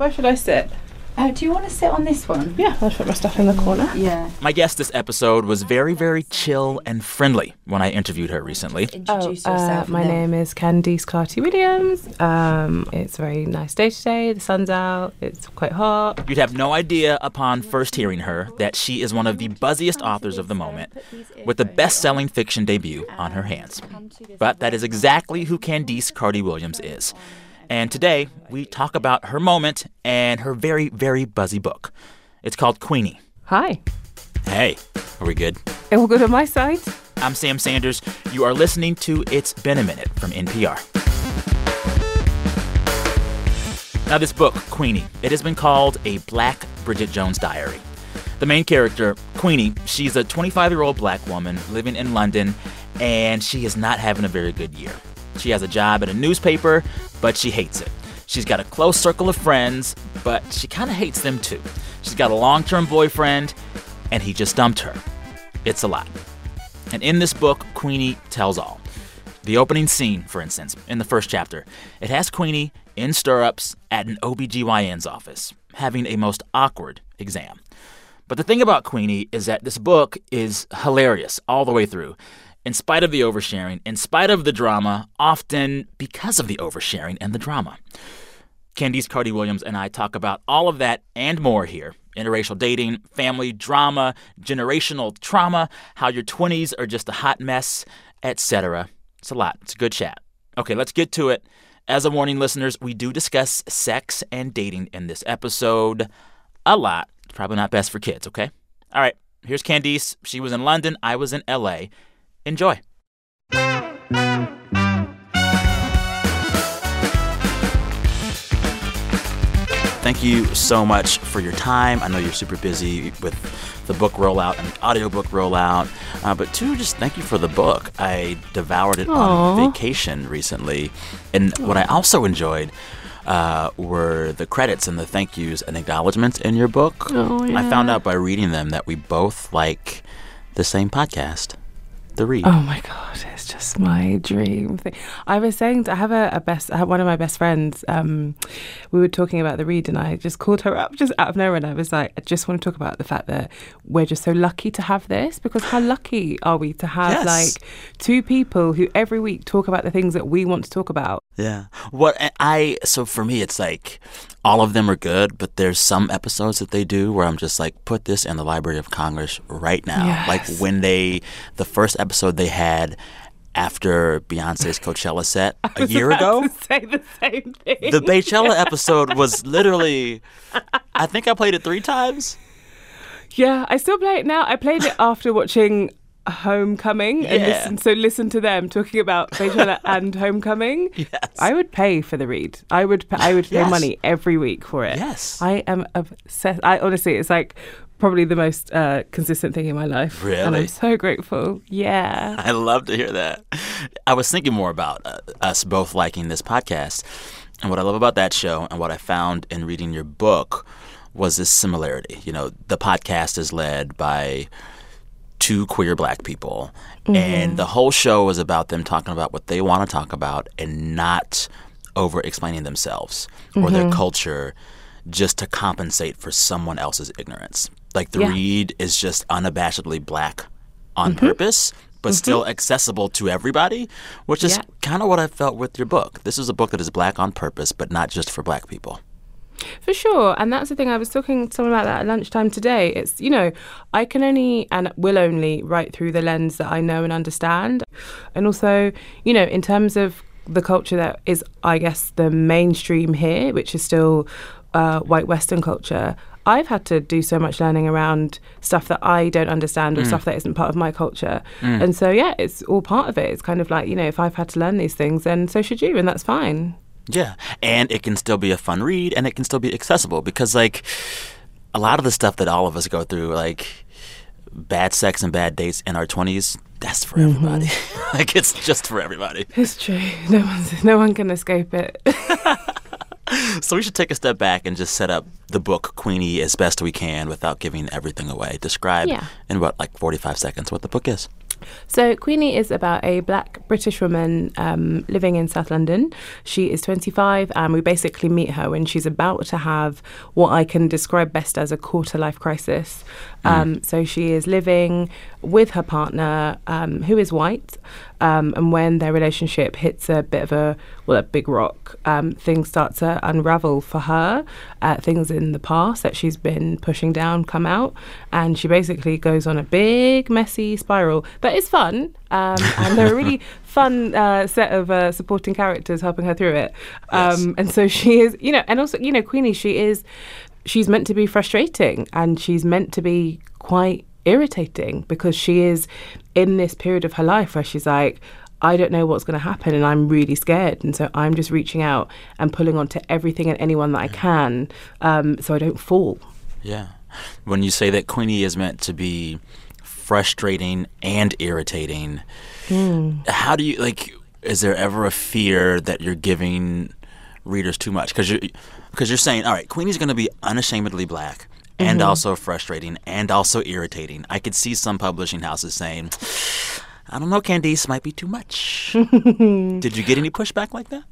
Where should I sit? Uh, do you want to sit on this one? Yeah, I'll put my stuff in the corner. Yeah. My guest this episode was very, very chill and friendly when I interviewed her recently. Introduce Oh, uh, yourself. my then- name is Candice Carty Williams. Um, it's a very nice day today. The sun's out. It's quite hot. You'd have no idea upon first hearing her that she is one of the buzziest authors of the moment, with a best selling fiction debut on her hands. But that is exactly who Candice Carty Williams is. And today, we talk about her moment and her very, very buzzy book. It's called Queenie. Hi. Hey, are we good? All good on my side? I'm Sam Sanders. You are listening to It's Been a Minute from NPR. Now, this book, Queenie, it has been called a Black Bridget Jones diary. The main character, Queenie, she's a 25 year old black woman living in London, and she is not having a very good year. She has a job at a newspaper, but she hates it. She's got a close circle of friends, but she kind of hates them too. She's got a long term boyfriend, and he just dumped her. It's a lot. And in this book, Queenie tells all. The opening scene, for instance, in the first chapter, it has Queenie in stirrups at an OBGYN's office, having a most awkward exam. But the thing about Queenie is that this book is hilarious all the way through. In spite of the oversharing, in spite of the drama, often because of the oversharing and the drama. Candice Carty Williams and I talk about all of that and more here interracial dating, family drama, generational trauma, how your 20s are just a hot mess, etc. It's a lot. It's a good chat. Okay, let's get to it. As a warning, listeners, we do discuss sex and dating in this episode a lot. It's probably not best for kids, okay? All right, here's Candice. She was in London, I was in LA. Enjoy. Thank you so much for your time. I know you're super busy with the book rollout and the audiobook rollout. Uh, but two, just thank you for the book. I devoured it on vacation recently. And what I also enjoyed uh, were the credits and the thank yous and acknowledgments in your book. Oh, I found out by reading them that we both like the same podcast, The Read. Oh my god, it's just my dream thing. I was saying I have a, a best I have one of my best friends. Um, we were talking about the read, and I just called her up just out of nowhere, and I was like, I just want to talk about the fact that we're just so lucky to have this because how lucky are we to have Yes. like two people who every week talk about the things that we want to talk about. Yeah. What I so for me it's like all of them are good, but there's some episodes that they do where I'm just like put this in the Library of Congress right now. Like when they the first episode they had after Beyonce's Coachella set a year ago. Say the same thing. The Beychella episode was literally I think I played it 3 times. Yeah, I still play it now. I played it after watching Homecoming and listen, so listen to them talking about Beychella and Homecoming. Yes. I would pay for the read. I would pa- I would pay Yes. money every week for it. Yes. I am obsessed. I honestly, it's like probably the most uh, consistent thing in my life. And Really? I'm so grateful. Yeah. I love to hear that. I was thinking more about uh, us both liking this podcast. And what I love about that show and what I found in reading your book was this similarity. You know, the podcast is led by two queer black people. And mm-hmm. the whole show is about them talking about what they want to talk about and not over explaining themselves or their mm-hmm. culture just to compensate for someone else's ignorance. Like the Yeah. read is just unabashedly black on mm-hmm. purpose, but still accessible to everybody, which is Yeah. kind of what I felt with your book. This is a book that is black on purpose, but not just for black people. For sure. And that's the thing. I was talking to someone about that at lunchtime today. It's, you know, I can only and will only write through the lens that I know and understand. And also, you know, in terms of the culture that is, I guess, the mainstream here, which is still uh, white Western culture, I've had to do so much learning around stuff that I don't understand or stuff that isn't part of my culture. And so, yeah, it's all part of it. It's kind of like, you know, if I've had to learn these things, then so should you. And that's fine. Yeah. And it can still be a fun read and it can still be accessible because, like, a lot of the stuff that all of us go through, like bad sex and bad dates in our 20s, that's for mm-hmm. everybody. like, it's just for everybody. It's true. No one's, no one can escape it. So we should take a step back and just set up the book Queenie as best we can without giving everything away. Describe Yeah. in what, like 45 seconds, what the book is. So, Queenie is about a black British woman um, living in South London. She is 25, and we basically meet her when she's about to have what I can describe best as a quarter life crisis. Um, so, she is living with her partner, um, who is white. Um, and when their relationship hits a bit of a well, a big rock, um, things start to unravel for her. Uh, things in the past that she's been pushing down come out, and she basically goes on a big, messy spiral. But it's fun, um, and they're a really fun uh, set of uh, supporting characters helping her through it. Yes. Um, and so she is, you know, and also, you know, Queenie, she is, she's meant to be frustrating, and she's meant to be quite irritating because she is in this period of her life where she's like, I don't know what's going to happen and I'm really scared. And so I'm just reaching out and pulling onto everything and anyone that I can um, so I don't fall. Yeah. When you say that Queenie is meant to be frustrating and irritating, how do you like? Is there ever a fear that you're giving readers too much? Because you're because you're saying, all right, Queenie's going to be unashamedly black. And also frustrating and also irritating. I could see some publishing houses saying, I don't know, Candice, might be too much. Did you get any pushback like that?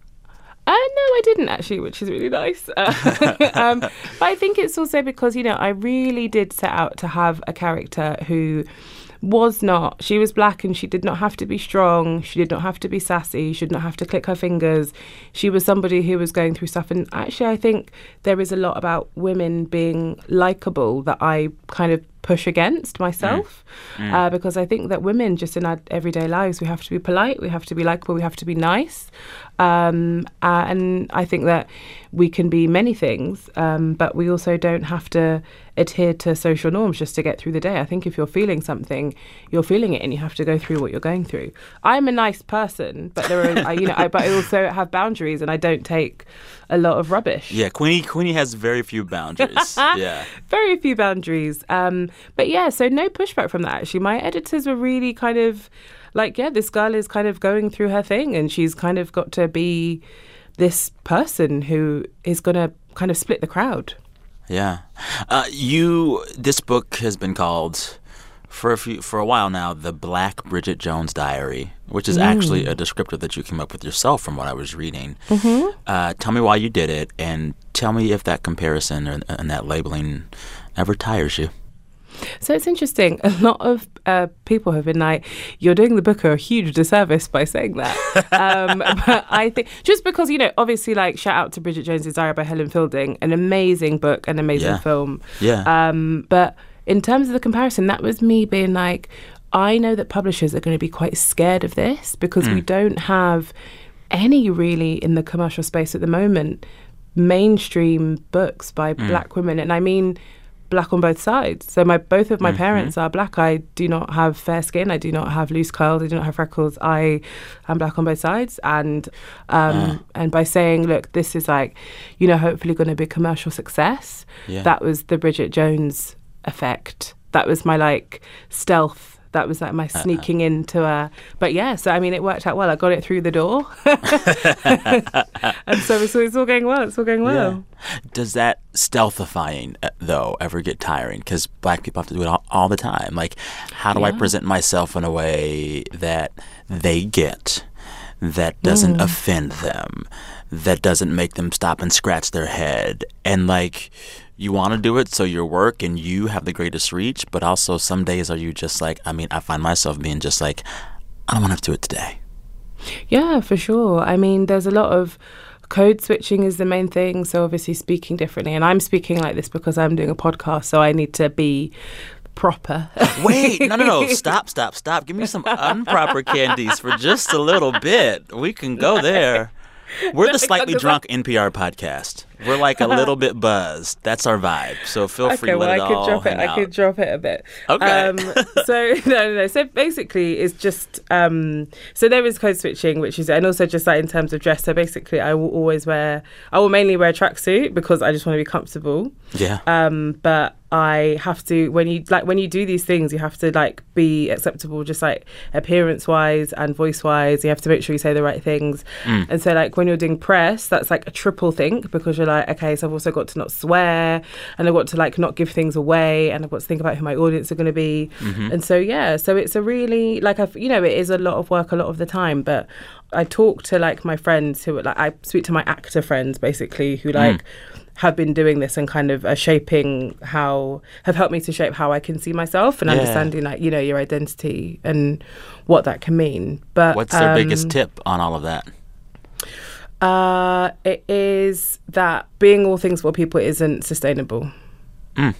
Uh, no, I didn't actually, which is really nice. Uh, um, but I think it's also because, you know, I really did set out to have a character who was not, she was black and she did not have to be strong. She did not have to be sassy. She did not have to click her fingers. She was somebody who was going through stuff. And actually, I think there is a lot about women being likable that I kind of push against myself Uh, because I think that women just in our everyday lives we have to be polite, we have to be likable, we have to be nice, um, uh, and I think that we can be many things, um, but we also don't have to adhere to social norms just to get through the day. I think if you're feeling something, you're feeling it, and you have to go through what you're going through. I'm a nice person, but there are I, you know, I, but I also have boundaries, and I don't take a lot of rubbish. Yeah, Queenie Queenie has very few boundaries. yeah. very few boundaries. Um, but yeah, so no pushback from that. Actually, my editors were really kind of like, yeah, this girl is kind of going through her thing, and she's kind of got to be this person who is going to kind of split the crowd. Yeah. Uh, you this book has been called for a few for a while now the Black Bridget Jones Diary, which is actually a descriptor that you came up with yourself from what I was reading. Mm-hmm. Uh, tell me why you did it, and tell me if that comparison or, and that labeling ever tires you. So it's interesting. A lot of uh, people have been like, "You're doing the book a huge disservice by saying that." um, but I think just because you know, obviously, like shout out to Bridget Jones's Diary by Helen Fielding, an amazing book, an amazing Yeah. film. Yeah. Um, but in terms of the comparison, that was me being like, I know that publishers are going to be quite scared of this because we hmm. don't have any really in the commercial space at the moment mainstream books by hmm. black women, and I mean black on both sides. So my both of my mm-hmm. parents are black. I do not have fair skin. I do not have loose curls. I do not have freckles. I am black on both sides. And um, and by saying, look, this is like, you know, hopefully going to be a commercial success. Yeah. That was the Bridget Jones effect. That was my like stealth. That was like my Uh-uh. sneaking into a. But yeah, so I mean, it worked out well. I got it through the door, and so it's, it's all going well. It's all going well. Does that stealthifying, uh, though, ever get tiring? Because black people have to do it all, all the time. Like, how do I present myself in a way that they get, that doesn't Mm. offend them, that doesn't make them stop and scratch their head? And, like, you want to do it so your work and you have the greatest reach, but also some days are you just like, I mean, I find myself being just like, I don't want to have to do it today. Yeah, for sure. I mean, there's a lot of code switching is the main thing. So obviously speaking differently, and I'm speaking like this because I'm doing a podcast, so I need to be proper. Wait, no, no, no. Stop, stop, stop. Give me some improper Candice for just a little bit. We can go there. We're the slightly drunk NPR podcast. We're like a little bit buzzed. That's our vibe. So feel free okay, to well, I could drop it. hang I could drop it a bit. Okay. Um, so no, no, no. So basically, it's just um, so there is code switching, which is, and also just like in terms of dress. So basically, I will always wear. I will mainly wear a tracksuit because I just want to be comfortable. yeah. Um, but I have to when you like when you do these things, you have to like be acceptable, just like appearance wise and voice wise. You have to make sure you say the right things. Mm. And so like when you're doing press, that's like a triple think because you're like, okay, so I've also got to not swear, and I've got to like not give things away, and I've got to think about who my audience are going to be. Mm-hmm. And so yeah, so it's a really like I've you know it is a lot of work a lot of the time, but I talk to like my friends who like I speak to my actor friends basically who like have been doing this and kind of are shaping how have helped me to shape how I can see myself and Yeah. understanding like you know your identity and what that can mean. But What's their biggest um, tip on all of that? Uh, it is that being all things for people isn't sustainable. Mm.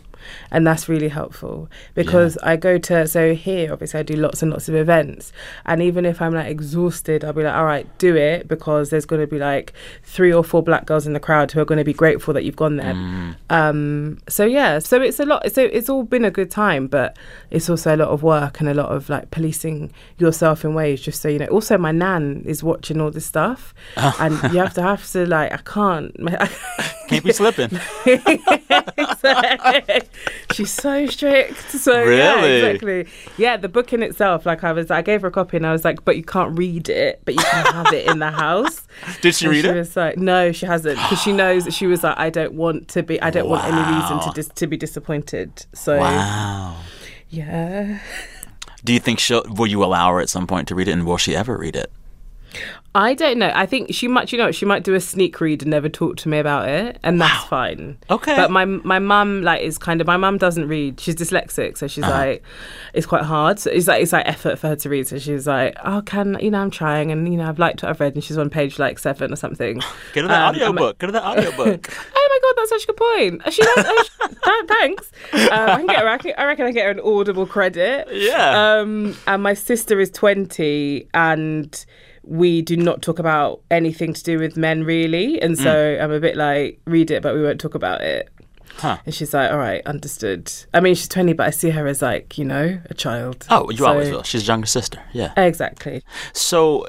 And that's really helpful because I go to, so here, obviously, I do lots and lots of events. And even if I'm like exhausted, I'll be like, all right, do it because there's going to be like three or four black girls in the crowd who are going to be grateful that you've gone there. Mm. Um, so, yeah, so it's a lot. So it's all been a good time, but it's also a lot of work and a lot of like policing yourself in ways just so you know. Also, my nan is watching all this stuff and you have to have to like, I can't. Can't be slipping. She's so strict. So yeah, Really? exactly. Yeah, the book in itself, like I was, I gave her a copy and I was like, but you can't read it, but you can have it in the house. Did she And read she it? was like, no, she hasn't, because she knows that she was like, I don't want to be, I don't want any reason to dis- to be disappointed. So Wow. yeah, Do you think she'll? Will you allow her at some point to read it, and will she ever read it? I don't know. I think she might, you know, she might do a sneak read and never talk to me about it, and that's fine. Okay. But my my mum like is kind of my mum doesn't read. She's dyslexic, so she's like, it's quite hard. So it's like it's like effort for her to read. So she's like, oh, can you know, I'm trying, and you know, I've liked what I've read, and she's on page like seven or something. Get her the Um, audio I'm book. Get her the audio book. Oh my god, that's such a good point. She does. oh, sh- th- thanks. Um, I can get her. I, can, I reckon I get her an audible credit. Yeah. Um, and my sister is twenty, and we do not talk about anything to do with men really. And so mm. I'm a bit like, read it, but we won't talk about it. Huh. And she's like, all right, understood. I mean, she's 20, but I see her as like, you know, a child. Oh, you So- always will. She's younger sister. Yeah. Exactly. So,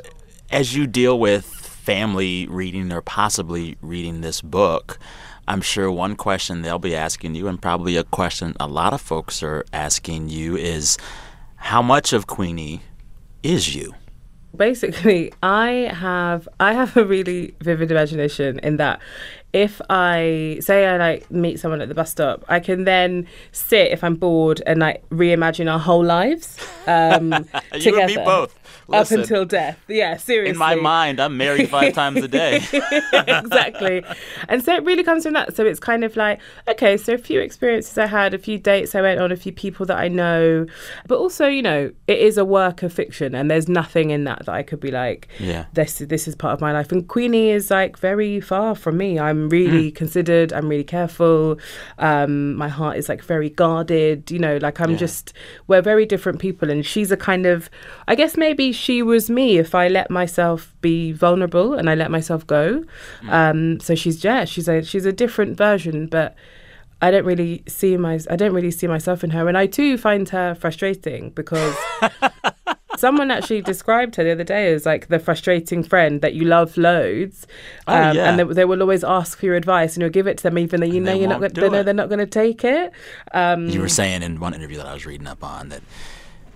as you deal with family reading or possibly reading this book, I'm sure one question they'll be asking you, and probably a question a lot of folks are asking you, is how much of Queenie is you? Basically i have i have a really vivid imagination in that if i say i like meet someone at the bus stop i can then sit if i'm bored and like reimagine our whole lives um You together and me both. Up until death yeah seriously in my mind, I'm married five times a day. exactly. And so it really comes from that. So it's kind of like, okay, so a few experiences I had, a few dates I went on, a few people that I know. But also, you know, it is a work of fiction and there's nothing in that that I could be like, Yeah. this this is part of my life. And Queenie is like very far from me. I'm really considered, I'm really careful. Um, my heart is like very guarded, you know, like I'm Yeah. just we're very different people and she's a kind of I guess maybe she was me if I let myself be vulnerable and I let myself go. Um, so she's yeah, she's a she's a different version, but I don't really see my I don't really see myself in her, and I too find her frustrating because someone actually described her the other day as like the frustrating friend that you love loads, Oh, um, yeah. and they, they will always ask for your advice, and you'll give it to them even though you And know you're not gonna, they know it. they're not going to take it. Um, You were saying in one interview that I was reading up on that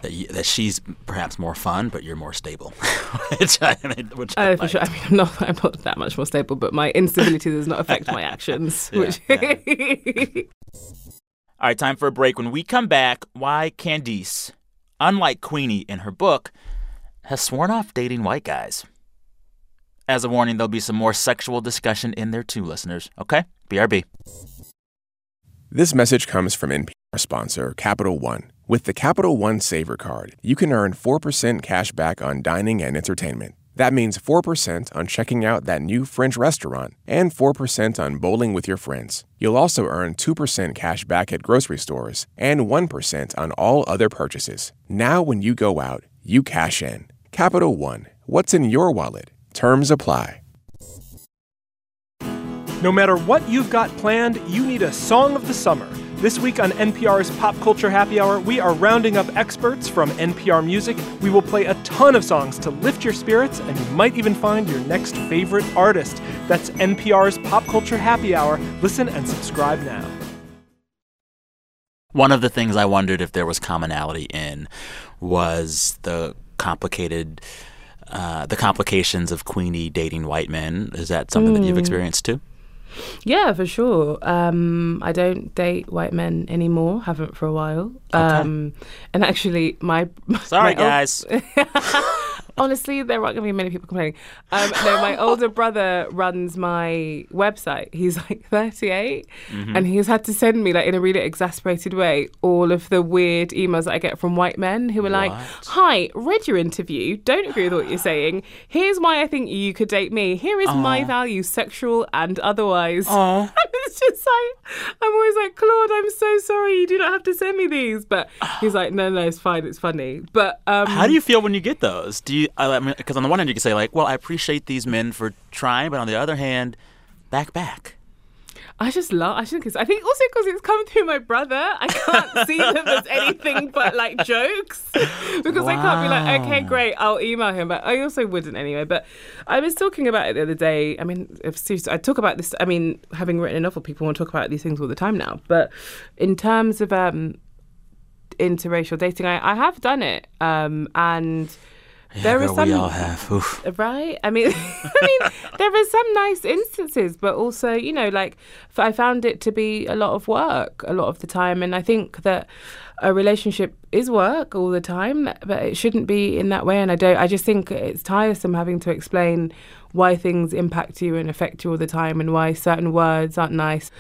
that, you, that she's perhaps more fun, but you're more stable. which I, which oh, I Oh, for liked. sure. I mean, I'm not, I'm not that much more stable, but my instability does not affect my actions. Yeah, which All right, time for a break. When we come back, why Candice, unlike Queenie in her book, has sworn off dating white guys. As a warning, there'll be some more sexual discussion in there too, listeners. Okay? BRB. This message comes from NPR sponsor Capital One. With the Capital One Savor Card, you can earn 4% cash back on dining and entertainment. That means 4% on checking out that new French restaurant and 4% on bowling with your friends. You'll also earn 2% cash back at grocery stores and 1% on all other purchases. Now, when you go out, you cash in. Capital One, what's in your wallet? Terms apply. No matter what you've got planned, you need a song of the summer. This week on NPR's Pop Culture Happy Hour, we are rounding up experts from NPR Music. We will play a ton of songs to lift your spirits, and you might even find your next favorite artist. That's NPR's Pop Culture Happy Hour. Listen and subscribe now. One of the things I wondered if there was commonality in was the complicated, uh, the complications of Queenie dating white men. Is that something that you've experienced too? Yeah, for sure. Um, I don't date white men anymore. Haven't for a while. Um, and actually, my Sorry, my guys. honestly, there aren't going to be many people complaining. Um, no, my older brother runs my website. He's like 38, Mm-hmm. and he's had to send me, like, in a really exasperated way, all of the weird emails that I get from white men who are like, "Hi, read your interview. Don't agree with what you're saying. Here's why I think you could date me. Here is my value, sexual and otherwise." Aw. And it's just like, I'm always like, Claude, I'm so sorry. You do not have to send me these. But he's like, no, no, it's fine. It's funny. But um, How do you feel when you get those? Do you? I mean, because on the one hand you can say like, "Well, I appreciate these men for trying," but on the other hand, back back. I just love. I think it's. I think also because it's come through my brother. I can't see them as anything but like jokes because I can't be like, okay, great, I'll email him. But I also wouldn't anyway. But I was talking about it the other day. I mean, seriously, I talk about this. I mean, having written a novel, people want to talk about these things all the time now. But in terms of um, interracial dating, I, I have done it, um, and. There yeah, are some we all have. Oof. right i mean i mean there are some nice instances but also you know like i found it to be a lot of work a lot of the time and i think that a relationship is work all the time but it shouldn't be in that way. And i don't i just think it's tiresome having to explain why things impact you and affect you all the time and why certain words aren't nice.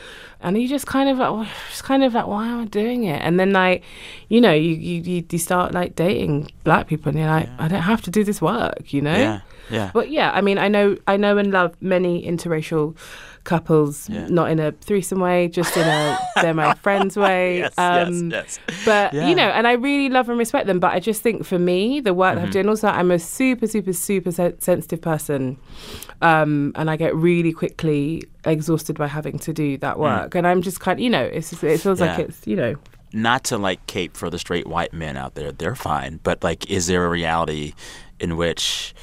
And you just kind of like just kind of like why am i doing it? And then like you know you you, you, you start like dating black people and you're like i don't have to do this work you know? Yeah, yeah. but yeah, I mean, I know, I know and love many interracial couples, Yeah. not in a threesome way, just in a they're my friends way. yes, Um, yes, yes. But Yeah. you know, and I really love and respect them. But I just think for me, the work Mm-hmm. I've done, also, I'm a super, super, super se- sensitive person, um, and I get really quickly exhausted by having to do that work. And I'm just kind, of, you know, it's just, it feels like Mm. It's, you know, Not to like cape for the straight white men out there. They're fine. But like, is there a reality in which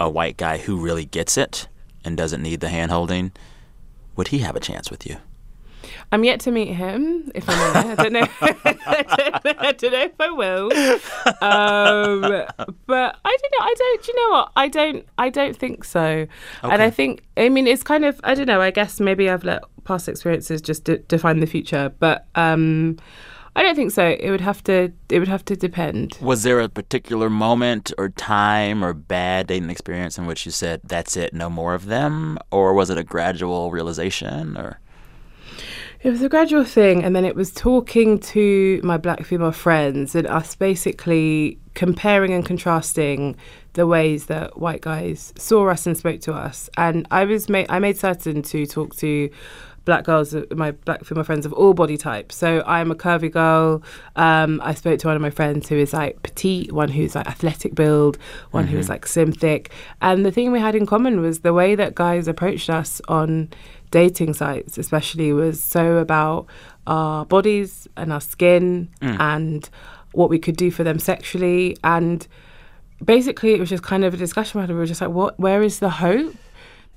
a white guy who really gets it and doesn't need the hand holding, would he have a chance with you? I'm yet to meet him. If I'm honest, I don't know. I, don't know I don't know if I will. Um, but I don't know. I don't. You know what? I don't. I don't think so. And I think. I mean, it's kind of. I don't know. I guess maybe I've let past experiences just de- define the future. But um, I don't think so. It would have to. It would have to depend. Was there a particular moment or time or bad dating experience in which you said, that's it, no more of them? Or was it a gradual realization? Or It was a gradual thing, and then it was talking to my black female friends and us basically comparing and contrasting the ways that white guys saw us and spoke to us. And I was made I made certain to talk to black girls, uh, my black female friends of all body types. So I'm a curvy girl. Um, I spoke to one of my friends who is like petite, one who's like athletic build, one who is like slim thick. And the thing we had in common was the way that guys approached us on dating sites, especially, was so about our bodies and our skin and what we could do for them sexually. And basically, it was just kind of a discussion about it. We were just like, what? Where is the hope?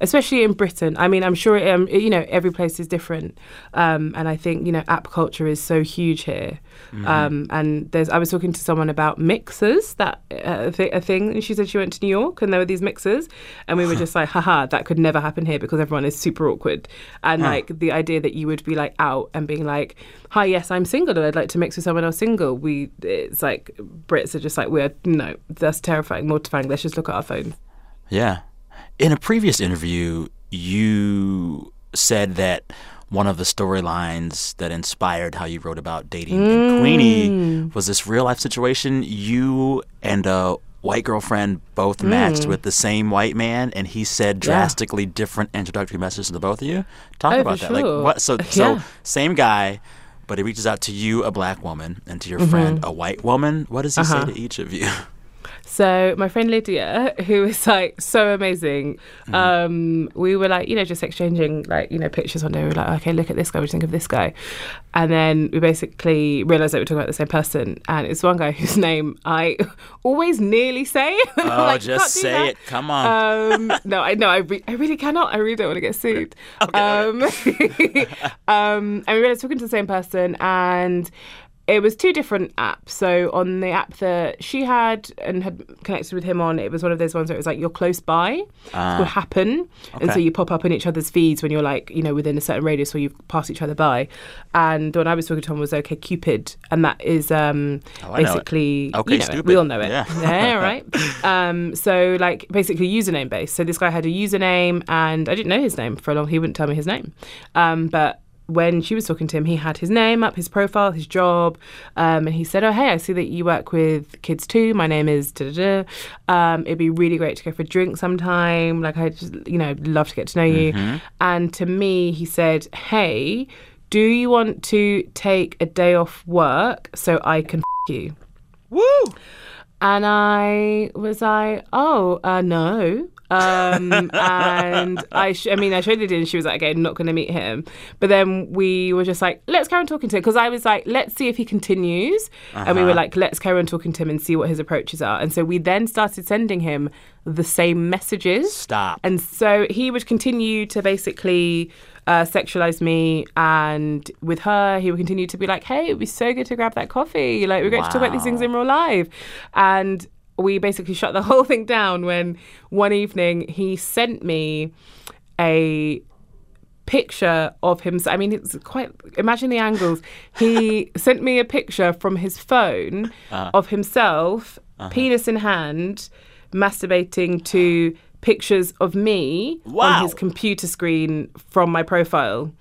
Especially in Britain. I mean, I'm sure um, you know every place is different, um, and I think you know app culture is so huge here. Um, and there's, I was talking to someone about mixers, that uh, th- a thing, and she said she went to New York and there were these mixers, and we were just like, haha, that could never happen here because everyone is super awkward. And like the idea that you would be like out and being like, hi, yes, I'm single and I'd like to mix with someone else single. We, it's like Brits are just like, we're no, that's terrifying, mortifying. Let's just look at our phones. Yeah. In a previous interview, you said that one of the storylines that inspired how you wrote about dating in mm. Queenie was this real life situation. You and a white girlfriend both mm. matched with the same white man, and he said drastically different introductory messages to the both of you. Talk Oh, about that. sure. Like what? So, so Yeah. same guy. But he reaches out to you, a black woman, and to your mm-hmm. friend, a white woman. What does he Uh-huh. say to each of you? So my friend Lydia, who is like so amazing, Mm-hmm. um, we were like, you know, just exchanging like, you know, pictures one day. We were like, okay, look at this guy. What do you think of this guy? And then we basically realized that we we're talking about the same person. And it's one guy whose name I always nearly say. Oh, like, just say that." it. Come on. Um, no, I no, I, re- I really cannot. I really don't want to get sued. um, um, and we realized talking to the same person, and it was two different apps. So on the app that she had and had connected with him on, it was one of those ones where it was like you're close by. it's called Happn, and so you pop up in each other's feeds when you're like you know within a certain radius or you pass each other by. And the one I was talking to him was OK Cupid, and that is um, Oh, I know it. basically OK you know it. We all know it. Yeah. yeah, right. Um, so like basically username based. So this guy had a username, and I didn't know his name for a long. He wouldn't tell me his name, um, but. When she was talking to him, he had his name up, his profile, his job, um, and he said, "Oh, hey, I see that you work with kids too. My name is da da da. Um, it'd be really great to go for a drink sometime. Like, I just, you know, love to get to know you." And to me, he said, "Hey, do you want to take a day off work so I can f- you?" Woo! And I was like, oh, uh, no. Um, and I, sh- I mean, I showed it and she was like, okay, not going to meet him. But then we were just like, let's carry on talking to him. Because I was like, let's see if he continues. And we were like, let's carry on talking to him and see what his approaches are. And so we then started sending him the same messages. Stop. And so he would continue to basically uh, sexualize me, and with her, he would continue to be like, "Hey, it'd be so good to grab that coffee. Like, we're going to talk about these things in real life." And we basically shut the whole thing down when one evening he sent me a picture of him. I mean, it's quite. Imagine the angles. He sent me a picture from his phone Uh-huh. of himself, penis in hand, masturbating to pictures of me Wow. on his computer screen from my profile,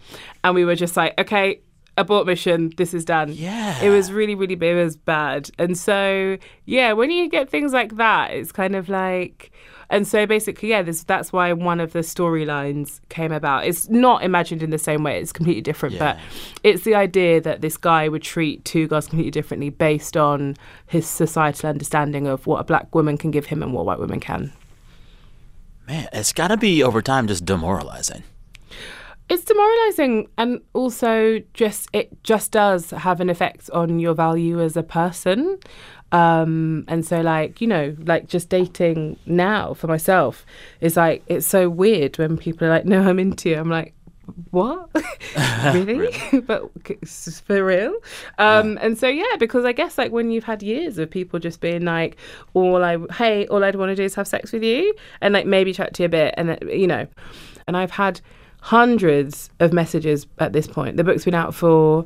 and we were just like, okay. Abort mission. This is done. Yeah. it was really, really, it was bad. And so, yeah, when you get things like that, it's kind of like, and so basically, yeah, this, that's why one of the storylines came about. It's not imagined in the same way; it's completely different. Yeah. But it's the idea that this guy would treat two girls completely differently based on his societal understanding of what a black woman can give him and what a white woman can. Man, it's got to be over time just demoralizing. It's demoralizing and also just it just does have an effect on your value as a person. Um, and so like, you know, like just dating now for myself is like it's so weird when people are like, No, I'm into you. I'm like, what? really? but for real? Um, and so yeah, because I guess like when you've had years of people just being like, all I hey, all I'd want to do is have sex with you and like maybe chat to you a bit and that- you know. And I've had hundreds of messages at this point. The book's been out for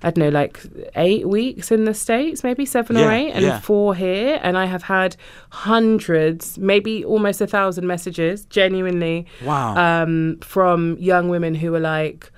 I don't know, like eight weeks in the States, maybe seven or eight, and yeah. four here. And I have had hundreds, maybe almost a thousand messages, genuinely, Wow. um, from young women who are like,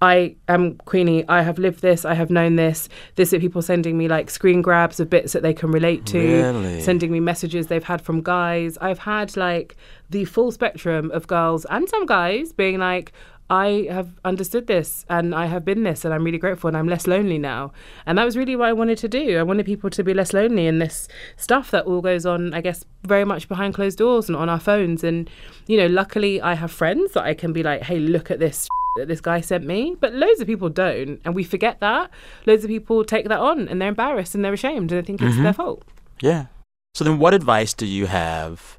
I am Queenie. I have lived this. I have known this. This are people sending me like screen grabs of bits that they can relate to, Really? sending me messages they've had from guys. I've had like the full spectrum of girls and some guys being like, I have understood this and I have been this and I'm really grateful and I'm less lonely now. And that was really what I wanted to do. I wanted people to be less lonely in this stuff that all goes on, I guess, very much behind closed doors and on our phones. And, you know, luckily I have friends that I can be like, hey, look at this that this guy sent me. But loads of people don't. And we forget that. Loads of people take that on and they're embarrassed and they're ashamed and they think it's mm-hmm. their fault. Yeah. So then, what advice do you have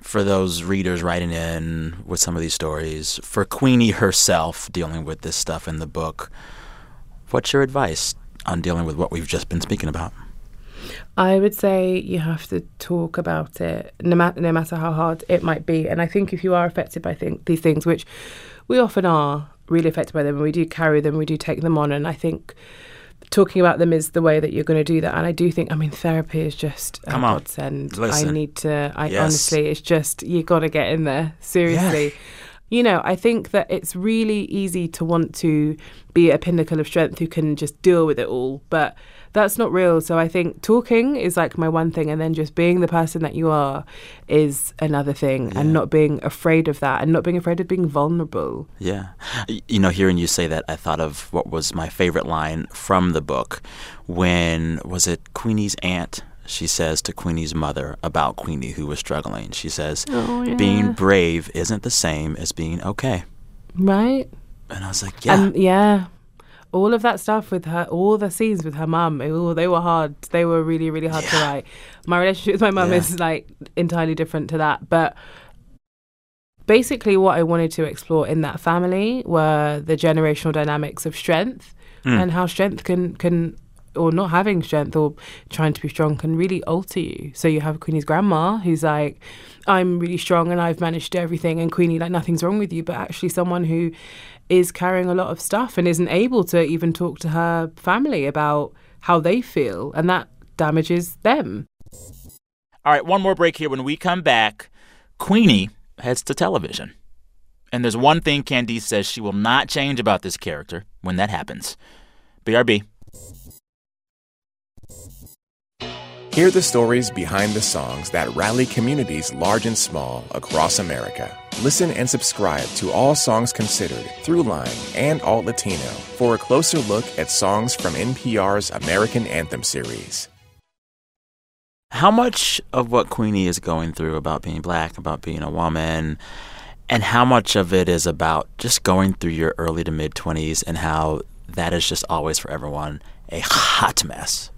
for those readers writing in with some of these stories? For Queenie herself dealing with this stuff in the book, what's your advice on dealing with what we've just been speaking about? I would say you have to talk about it, no, ma- no matter how hard it might be. And I think if you are affected by th- these things, which we often are really affected by them, and we do carry them, we do take them on. And I think talking about them is the way that you're going to do that. And I do think, I mean, therapy is just a Come on. godsend. Listen. I need to, I Yes. honestly, it's just, you got to get in there. Seriously. You know, I think that it's really easy to want to be a pinnacle of strength who can just deal with it all, but that's not real. So I think talking is like my one thing, and then just being the person that you are is another thing, and not being afraid of that, and not being afraid of being vulnerable. Yeah. You know, hearing you say that, I thought of what was my favorite line from the book when, was it Queenie's aunt? she says to Queenie's mother about Queenie, who was struggling. She says, Oh, yeah. Being brave isn't the same as being okay. Right? And I was like, Yeah. And yeah, all of that stuff with her, all the scenes with her mum, oh, they were hard. They were really, really hard to write. My relationship with my mum Yeah. is like entirely different to that. But basically, what I wanted to explore in that family were the generational dynamics of strength Mm. and how strength can can. Or not having strength or trying to be strong can really alter you. So you have Queenie's grandma who's like, I'm really strong and I've managed everything, and Queenie, like, nothing's wrong with you. But actually, someone who is carrying a lot of stuff and isn't able to even talk to her family about how they feel, and that damages them. All right, one more break here. When we come back, Queenie heads to television. And there's one thing Candice says she will not change about this character when that happens. BRB. Hear the stories behind the songs that rally communities large and small across America. Listen and subscribe to All Songs Considered, Throughline, and Alt Latino for a closer look at songs from NPR's American Anthem series. How much of what Queenie is going through about being black, about being a woman, and how much of it is about just going through your early to mid 20s and how that is just always for everyone a hot mess?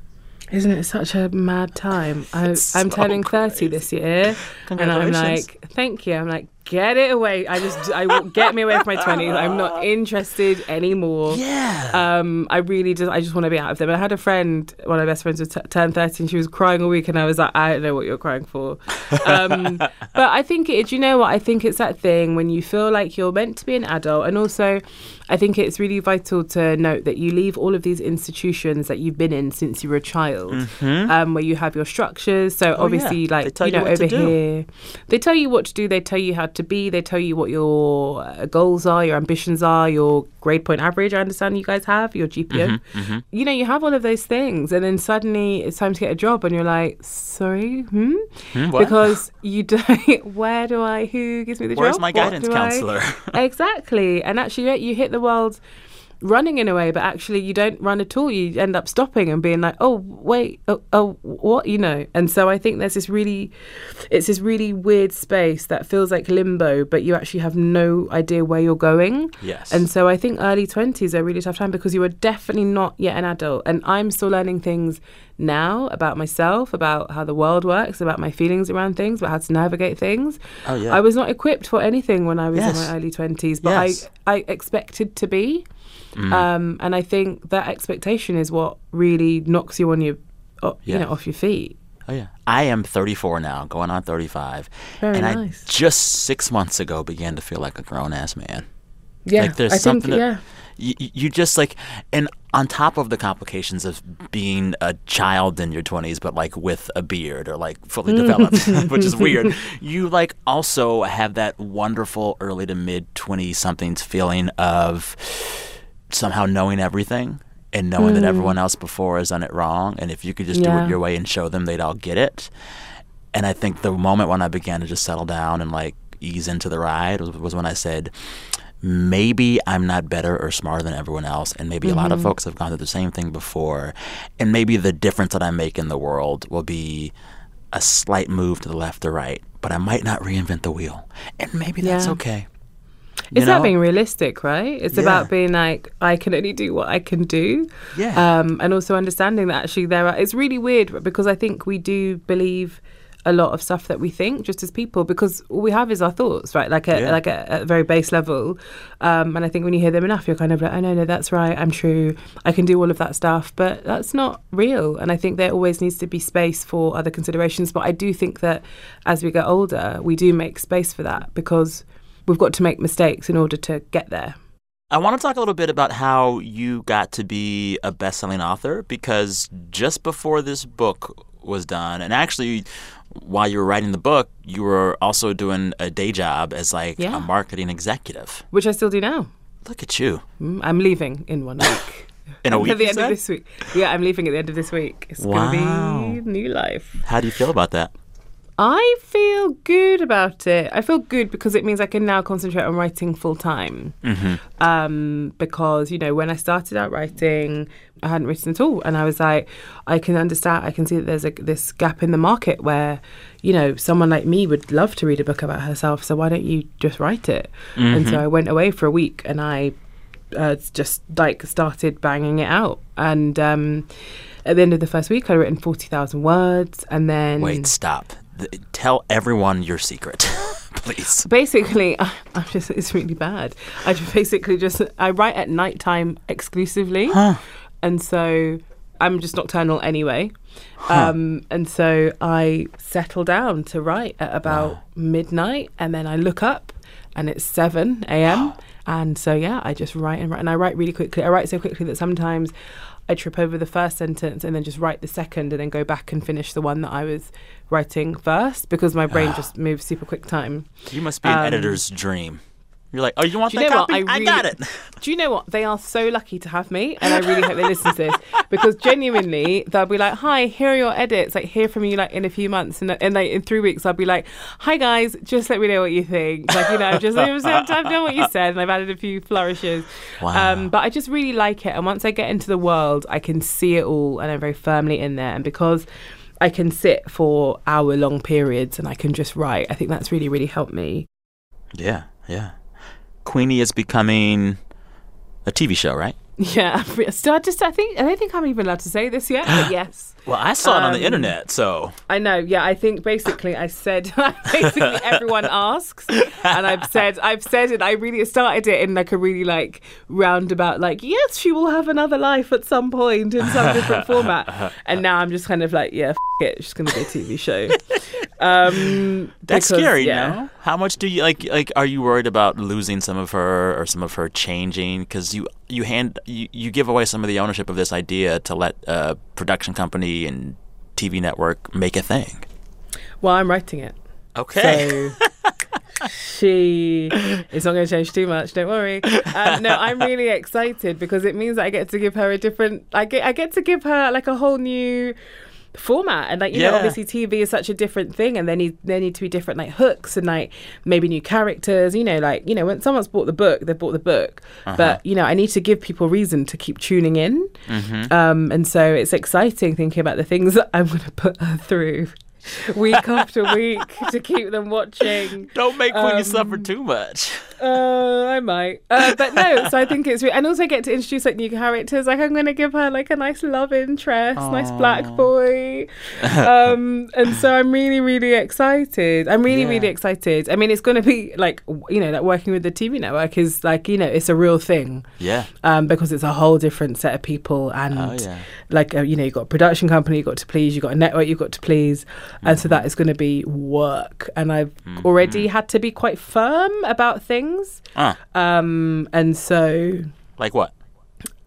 Isn't it such a mad time? I, I'm so turning 30 this year. And I'm like, thank you. I'm like, get it away. I just, I won't get me away from my 20s. I'm not interested anymore. Yeah. Um, I really just, I just want to be out of them. And I had a friend, one of my best friends, was t- turned 30 and she was crying all week. And I was like, I don't know what you're crying for. Um, but I think it, do you know what? I think it's that thing when you feel like you're meant to be an adult. And also, I think it's really vital to note that you leave all of these institutions that you've been in since you were a child, um, where you have your structures. So Mm-hmm. Oh, obviously, They like you you know, to over here, they tell you what to do. They tell you how to be. They tell you what your uh, goals are, your ambitions are, your grade point average. I understand you guys have your GPA. Mm-hmm, You know, you have all of those things, and then suddenly it's time to get a job, and you're like, sorry, hmm, what? because you don't. Where do I? Who gives me the Where's job? Where's my guidance counselor? exactly. And actually, you hit the world running in a way, but actually, you don't run at all. You end up stopping and being like, oh, wait, oh, oh, what, you know? And so I think there's this really, it's this really weird space that feels like limbo, but you actually have no idea where you're going. Yes. And so I think early 20s are a really tough time because you are definitely not yet an adult. And I'm still learning things now about myself, about how the world works, about my feelings around things, about how to navigate things. Oh, yeah. I was not equipped for anything when I was Yes. in my early 20s, but Yes. I, I expected to be. Mm. Um, and I think that expectation is what really knocks you on your, o- you know, off your feet. Oh yeah, I am 34 now, going on 35, Very and nice. I just six months ago began to feel like a grown ass man. Yeah, like there's I something think, that yeah. you, you just like, and on top of the complications of being a child in your 20s, but like with a beard or like fully developed, which is weird. You like also have that wonderful early to mid 20 somethings feeling of somehow knowing everything and knowing that everyone mm. else before has done it wrong. And if you could just do it your way and show them, they'd all get it. And I think the moment when I began to just settle down and like ease into the ride was, was when I said, maybe I'm not better or smarter than everyone else. And maybe a lot of mm-hmm. folks have gone through the same thing before. And maybe the difference that I make in the world will be a slight move to the left or right. But I might not reinvent the wheel. And maybe that's Yeah. okay. It's about being realistic, right? It's Yeah. about being like, I can only do what I can do. Yeah. Um, and also understanding that actually there are, it's really weird because I think we do believe a lot of stuff that we think just as people because all we have is our thoughts, right? Like, a, Yeah. like a, at a very base level. Um, and I think when you hear them enough, you're kind of like, oh, no, no, that's right. I'm true. I can do all of that stuff. But that's not real. And I think there always needs to be space for other considerations. But I do think that as we get older, we do make space for that because we've got to make mistakes in order to get there. I want to talk a little bit about how you got to be a best-selling author because just before this book was done, and actually while you were writing the book, you were also doing a day job as like Yeah. a marketing executive. Which I still do now. Look at you. Mm, I'm leaving in one week. In a week, At the end of this week. Yeah, I'm leaving at the end of this week. It's Wow. going to be new life. How do you feel about that? I feel good about it. I feel good because it means I can now concentrate on writing full time. Um, because you know, when I started out writing, I hadn't written at all, and I was like, I can understand. I can see that there's a this gap in the market where, you know, someone like me would love to read a book about herself. So why don't you just write it? And so I went away for a week, and I uh, just like started banging it out. And um, at the end of the first week, I'd written forty thousand words, and then Wait, stop. Tell everyone your secret, please. basically I, I'm just it's really bad. I just basically just I write at night time exclusively, and so I'm just nocturnal anyway. Um, and so I settle down to write at about midnight, and then I look up, and it's seven a.m. and so yeah, I just write and write, and I write really quickly. I write so quickly that sometimes. I trip over the first sentence and then just write the second and then go back and finish the one that I was writing first because my brain just moves super quick time. You must be an Um, editor's dream. You're like, oh, you want Do you that copy? I, really, got it. Do you know what? They are so lucky to have me, and I really hope they listen to this because genuinely they'll be like, "Hi, here are your edits. Like, hear from you like in a few months, and and like in three weeks, I'll be like, "Hi guys, just let me know what you think." Like, you know, just I've done what you said, and I've added a few flourishes. Wow. Um, but I just really like it, and once I get into the world, I can see it all, and I'm very firmly in there, and because. I can sit for hour long periods and I can just write. I think that's really, really helped me. Yeah, yeah. Queenie is becoming a TV show, right? Yeah, so I just I think I don't think I'm even allowed to say this yet, but yes, Well, I saw it on the Um, internet, so I know. Yeah, I think basically I said basically everyone asks, and I've said I've said it. I really started it in like a really like roundabout like yes, she will have another life at some point in some different format, and now I'm just kind of like yeah, f- it, it's just gonna be a TV show. Um, that's because, scary. yeah. No? How much do you like? Like, are you worried about losing some of her or some of her changing? Because you you hand you, you give away some of the ownership of this idea to let a production company and TV network make a thing. Well, I'm writing it. Okay. So she it's not going to change too much. Don't worry. Um, no, I'm really excited because it means that I get to give her a different. I get I get to give her like a whole new format. And like you Yeah. know obviously tv is such a different thing and there need there need to be different like hooks and like maybe new characters you know like you know when someone's bought the book they've bought the book. But you know i need to give people reason to keep tuning in. Um and so it's exciting thinking about the things that i'm going to put her through week after week to keep them watching. Don't make Um, suffer too much. Uh, I might, uh, but no. So I think it's, re- and also get to introduce like new characters. Like I'm going to give her like a nice love interest, nice black boy, um, and so I'm really, really excited. I'm really, Yeah. really excited. I mean, it's going to be like you know, like working with the TV network is like you know, it's a real thing Yeah. um, because it's a whole different set of people and Oh, yeah. like uh, you know you've got a production company you've got to please you've got a network you've got to please and Mm-hmm. so that is going to be work and i've already had to be quite firm about things Uh, um, and so like what?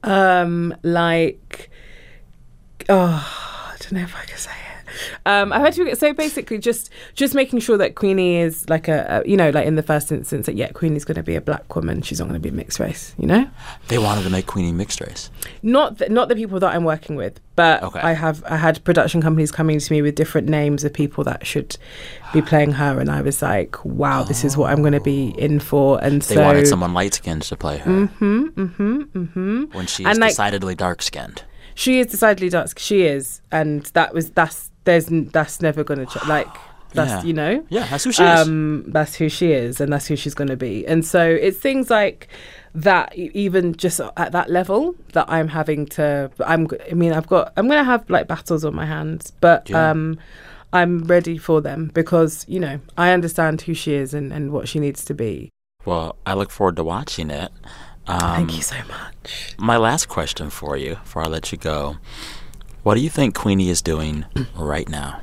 um, like oh i don't know if i can say it um, I've had to so basically just just making sure that Queenie is like a, a you know like in the first instance that yeah Queenie's going to be a black woman she's not going to be mixed race you know They wanted to make Queenie mixed race. not the, not the people that I'm working with, but Okay. I have I had production companies coming to me with different names of people that should be playing her, and I was like, wow, this is what I'm going to be in for. And They so wanted someone light skinned to play her. Mm-hmm, mm-hmm, mm-hmm. When she is And, like- decidedly dark skinned. she is decidedly dark. She is, and that was that's there's that's never going to ch- like that's Yeah. you know Yeah, that's who she is. um, that's who she is, and that's who she's going to be. And so it's things like that, even just at that level, that I'm having to. I'm. g- I mean, I've got. I'm going to have like battles on my hands, but Yeah. um, I'm ready for them because you know I understand who she is and, and what she needs to be. Well, I look forward to watching it. Um, Thank you so much. My last question for you before I let you go. What do you think Queenie is doing right now?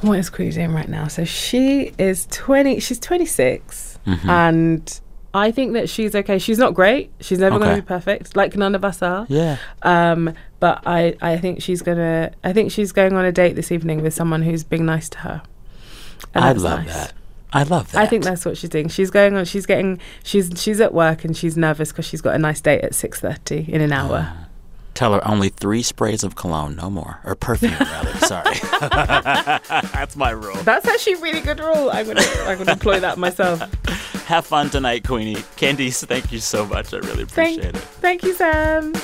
What is Queenie doing right now? So she is 20. She's 26, Mm-hmm. and. I think that she's okay. She's not great. She's never going to be perfect, like none of us are. Yeah. Um, but I, I think she's gonna. I think she's going on a date this evening with someone who's being nice to her. And I that's love nice. that. I love that. I think that's what she's doing. She's going on. She's getting. She's she's at work and she's nervous because she's got a nice date at six thirty in an hour. Uh, tell her only three sprays of cologne, no more. Or perfume, rather. Sorry. That's my rule. That's actually a really good rule. I'm gonna I'm gonna employ that myself. Have fun tonight, Queenie. Candice, thank you so much. I really appreciate Thank, it. thank you, Sam.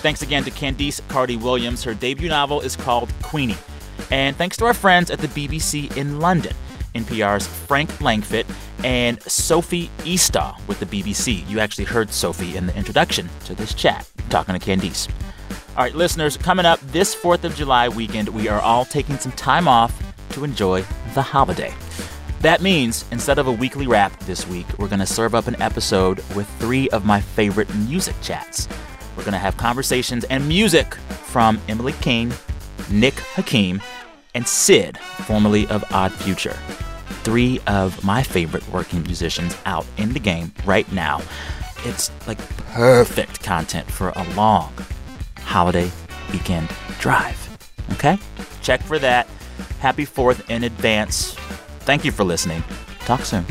Thanks again to Candice Carty Williams. Her debut novel is called Queenie. And thanks to our friends at the BBC in London, NPR's Frank Langfitt and Sophie Eastaugh with the BBC. You actually heard Sophie in the introduction to this chat, talking to Candice. All right, listeners, coming up this 4th of July weekend, we are all taking some time off to enjoy the holiday. That means instead of a weekly wrap this week, we're going to serve up an episode with three of my favorite music chats. We're going to have conversations and music from Emily King, Nick Hakim, and Syd, formerly of Odd Future. Three of my favorite working musicians out in the game right now. It's like perfect content for a long holiday weekend drive. Okay? Check for that. Happy 4th in advance. Thank you for listening. Talk soon.